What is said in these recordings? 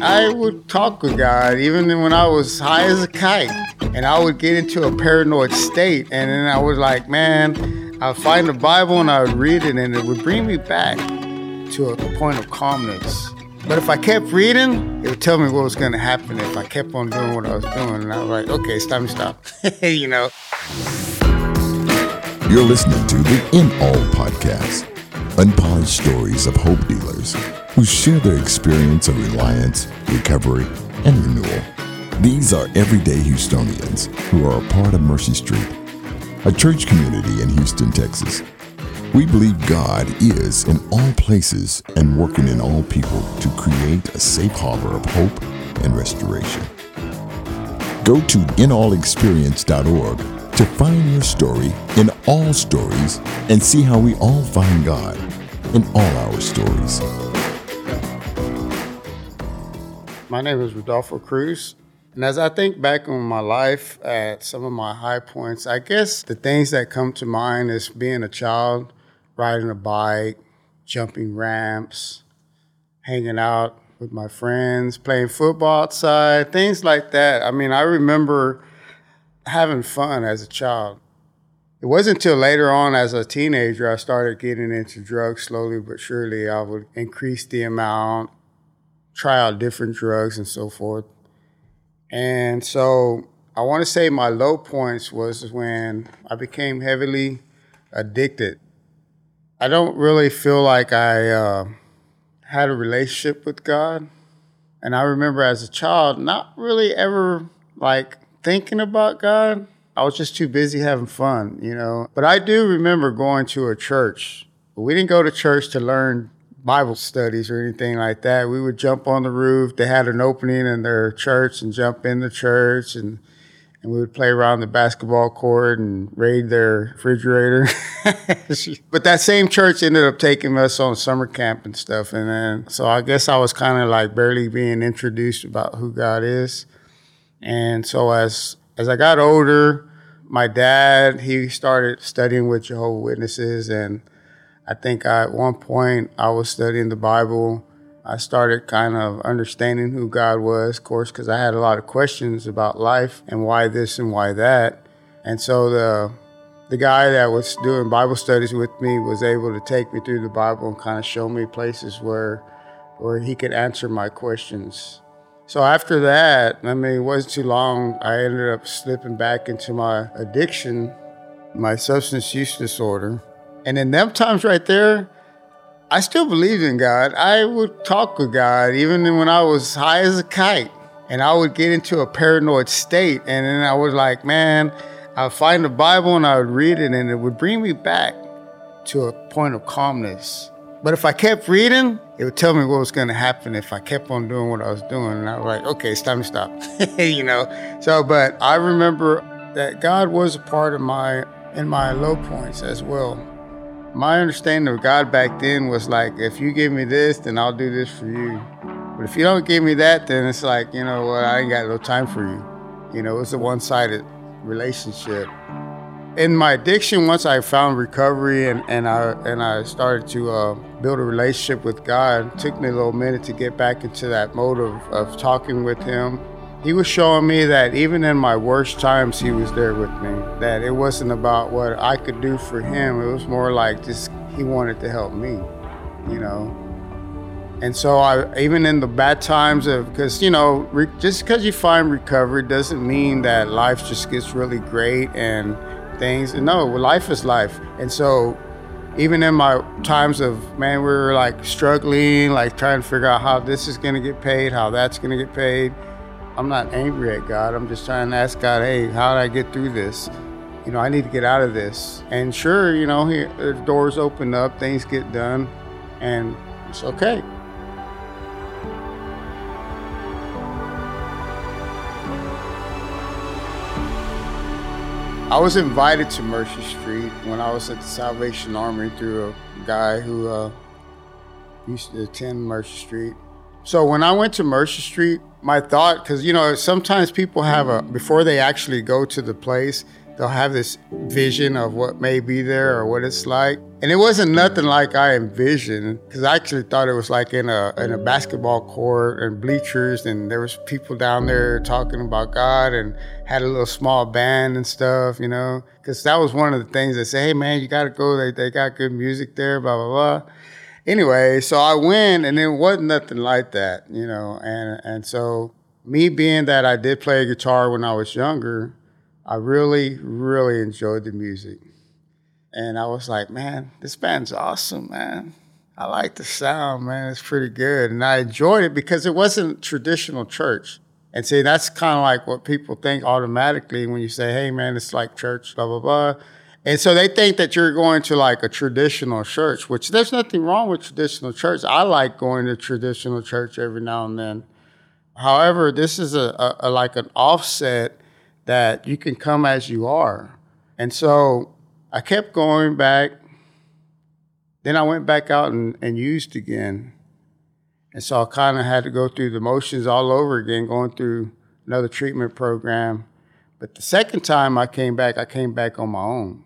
I would talk with God even when I was high as a kite. And I would get into a paranoid state. And then I was like, man, I'd find the Bible and I would read it and it would bring me back to a point of calmness. But if I kept reading, it would tell me what was going to happen if I kept on doing what I was doing. And I was like, okay, it's time to stop. you know? You're listening to the In All Podcast, unpolished stories of hope dealers who share their experience of reliance, recovery, and renewal. These are everyday Houstonians who are a part of Mercy Street, a church community in Houston, Texas. We believe God is in all places and working in all people to create a safe harbor of hope and restoration. Go to inallexperience.org to find your story in all stories and see how we all find God in all our stories. My name is Rodolfo Cruz. And as I think back on my life at some of my high points, I guess the things that come to mind is being a child, riding a bike, jumping ramps, hanging out with my friends, playing football outside, things like that. I mean, I remember having fun as a child. It wasn't until later on as a teenager I started getting into drugs slowly but surely. I would increase the amount, try out different drugs and so forth. And so I want to say my low points was when I became heavily addicted. I don't really feel like I uh, had a relationship with God. And I remember as a child not really ever like thinking about God. I was just too busy having fun, you know. But I do remember going to a church. We didn't go to church to learn Bible studies or anything like that. We would jump on the roof. They had an opening in their church and jump in the church and and we would play around the basketball court and raid their refrigerator. but that same church ended up taking us on summer camp and stuff. And then, so I guess I was kind of like barely being introduced about who God is. And so as as I got older, my dad he started studying with Jehovah Witnesses, and I think at one point I was studying the Bible. I started kind of understanding who God was, of course, because I had a lot of questions about life and why this and why that. And so the the guy that was doing Bible studies with me was able to take me through the Bible and kind of show me places where where he could answer my questions. So after that, I mean, it wasn't too long. I ended up slipping back into my addiction, my substance use disorder. And in them times right there, I still believed in God. I would talk with God even when I was high as a kite. And I would get into a paranoid state. And then I was like, man, I'd find the Bible and I would read it, and it would bring me back to a point of calmness. But if I kept reading, it would tell me what was going to happen if I kept on doing what I was doing. And I was like, okay, it's time to stop, you know? So, but I remember that God was a part of my, in my low points as well. My understanding of God back then was like, if you give me this, then I'll do this for you. But if you don't give me that, then it's like, you know what, I ain't got no time for you. You know, it's a one sided relationship in my addiction, once I found recovery and, and I and I started to uh, build a relationship with God, it took me a little minute to get back into that mode of, of talking with Him. He was showing me that even in my worst times, He was there with me. That it wasn't about what I could do for Him. It was more like just He wanted to help me, you know. And so I, even in the bad times of, because you know, re, just because you find recovery doesn't mean that life just gets really great and things. And no, life is life. And so even in my times of man, we were like struggling, like trying to figure out how this is gonna get paid, how that's gonna get paid. I'm not angry at God. I'm just trying to ask God, hey, how do I get through this? You know, I need to get out of this. And sure, you know, he, doors open up, things get done, and it's okay. I was invited to Mercy Street when I was at the Salvation Army through a guy who uh, used to attend Mercy Street. So when I went to Mercy Street, my thought, because you know, sometimes people have a, before they actually go to the place, they'll have this vision of what may be there or what it's like. And it wasn't nothing like I envisioned because I actually thought it was like in a in a basketball court and bleachers, and there was people down there talking about God and had a little small band and stuff, you know. Because that was one of the things they say, "Hey man, you got to go. They they got good music there." Blah blah blah. Anyway, so I went, and it wasn't nothing like that, you know. And and so me being that I did play guitar when I was younger, I really really enjoyed the music. And I was like, man, this band's awesome, man. I like the sound, man. It's pretty good. And I enjoyed it because it wasn't traditional church. And see, that's kind of like what people think automatically when you say, hey, man, it's like church, blah, blah, blah. And so they think that you're going to like a traditional church, which there's nothing wrong with traditional church. I like going to traditional church every now and then. However, this is a, a, a like an offset that you can come as you are. And so I kept going back. Then I went back out and, and used again. And so I kind of had to go through the motions all over again, going through another treatment program. But the second time I came back, I came back on my own.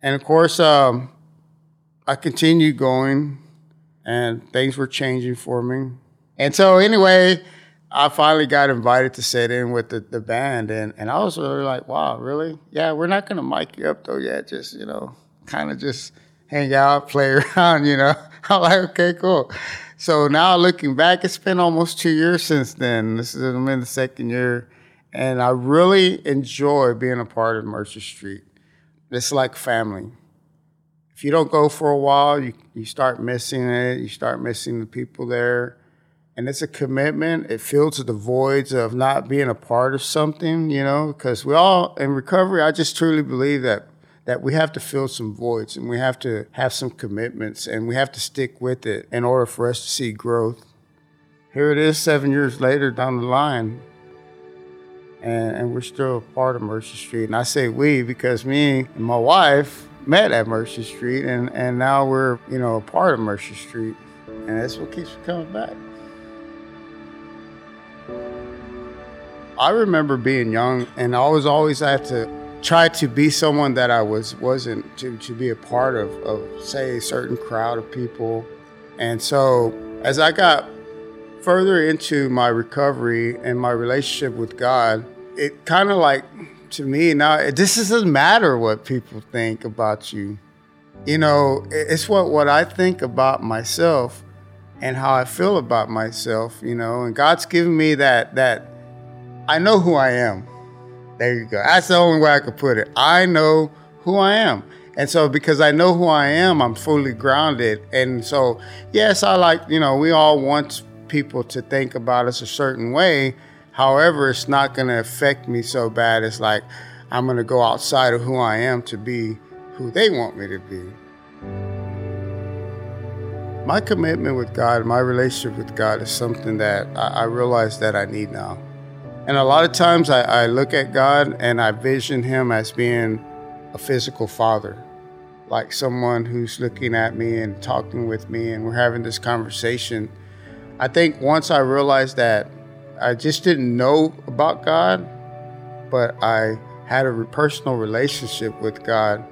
And of course, um, I continued going and things were changing for me. And so, anyway, I finally got invited to sit in with the, the band, and, and I was really like, wow, really? Yeah, we're not gonna mic you up though yet. Just you know, kind of just hang out, play around. You know, I'm like, okay, cool. So now looking back, it's been almost two years since then. This is I'm in the second year, and I really enjoy being a part of Mercy Street. It's like family. If you don't go for a while, you you start missing it. You start missing the people there and it's a commitment. It fills the voids of not being a part of something, you know, because we all in recovery. I just truly believe that that we have to fill some voids and we have to have some commitments and we have to stick with it in order for us to see growth. Here it is, seven years later down the line, and, and we're still a part of Mercy Street. And I say we because me and my wife met at Mercy Street, and, and now we're you know a part of Mercy Street, and that's what keeps me coming back. I remember being young and I was always I had to try to be someone that I was wasn't to, to be a part of, of say a certain crowd of people. And so as I got further into my recovery and my relationship with God, it kind of like to me now this doesn't matter what people think about you. You know, it's what what I think about myself and how I feel about myself, you know, and God's given me that that I know who I am. There you go. That's the only way I could put it. I know who I am. And so because I know who I am, I'm fully grounded. And so, yes, I like, you know, we all want people to think about us a certain way. However, it's not going to affect me so bad. It's like I'm going to go outside of who I am to be who they want me to be. My commitment with God, my relationship with God is something that I, I realize that I need now. And a lot of times I, I look at God and I vision Him as being a physical father, like someone who's looking at me and talking with me, and we're having this conversation. I think once I realized that I just didn't know about God, but I had a personal relationship with God,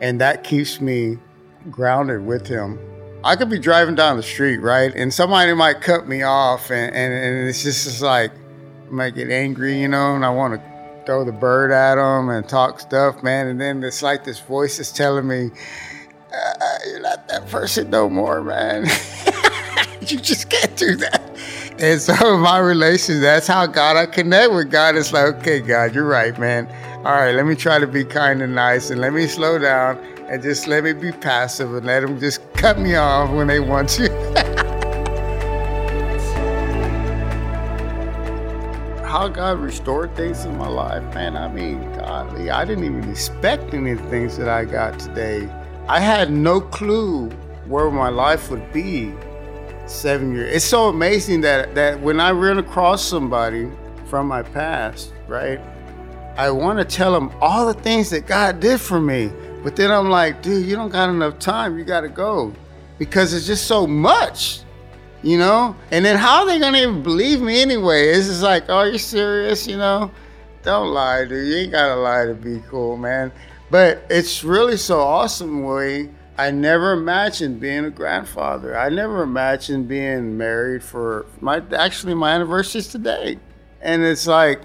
and that keeps me grounded with Him. I could be driving down the street, right? And somebody might cut me off, and, and, and it's just like, might get angry, you know, and I want to throw the bird at them and talk stuff, man. And then it's like this voice is telling me, uh, "You're not that person no more, man. you just can't do that." And so my relation, that's how God I connect with God. It's like, okay, God, you're right, man. All right, let me try to be kind and nice, and let me slow down, and just let me be passive, and let them just cut me off when they want to. how God restored things in my life, man, I mean, godly, I didn't even expect any things that I got today. I had no clue where my life would be seven years. It's so amazing that that when I run across somebody from my past, right, I want to tell them all the things that God did for me. But then I'm like, dude, you don't got enough time. You got to go because it's just so much you know? And then how are they gonna even believe me anyway? It's just like, oh, you serious, you know? Don't lie, dude. You ain't gotta lie to be cool, man. But it's really so awesome way I never imagined being a grandfather. I never imagined being married for my actually my anniversary is today. And it's like,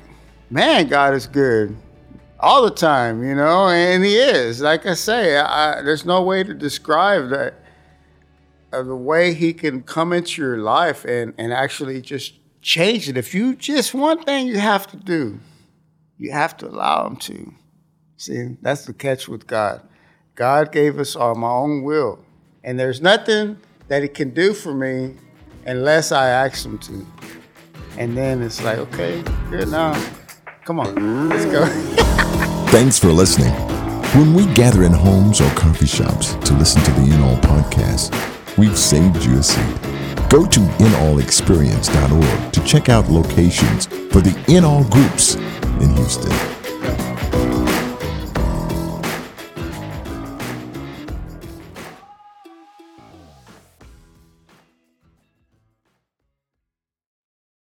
man, God is good all the time, you know, and He is. Like I say, I, there's no way to describe that. Uh, the way He can come into your life and, and actually just change it. If you just one thing you have to do, you have to allow Him to. See, that's the catch with God. God gave us our my own will. And there's nothing that he can do for me unless I ask him to. And then it's like, okay, good now. Come on, let's go. Thanks for listening. When we gather in homes or coffee shops to listen to the In All podcast, we've saved you a seat. Go to inallexperience.org to check out locations for the In All groups in Houston.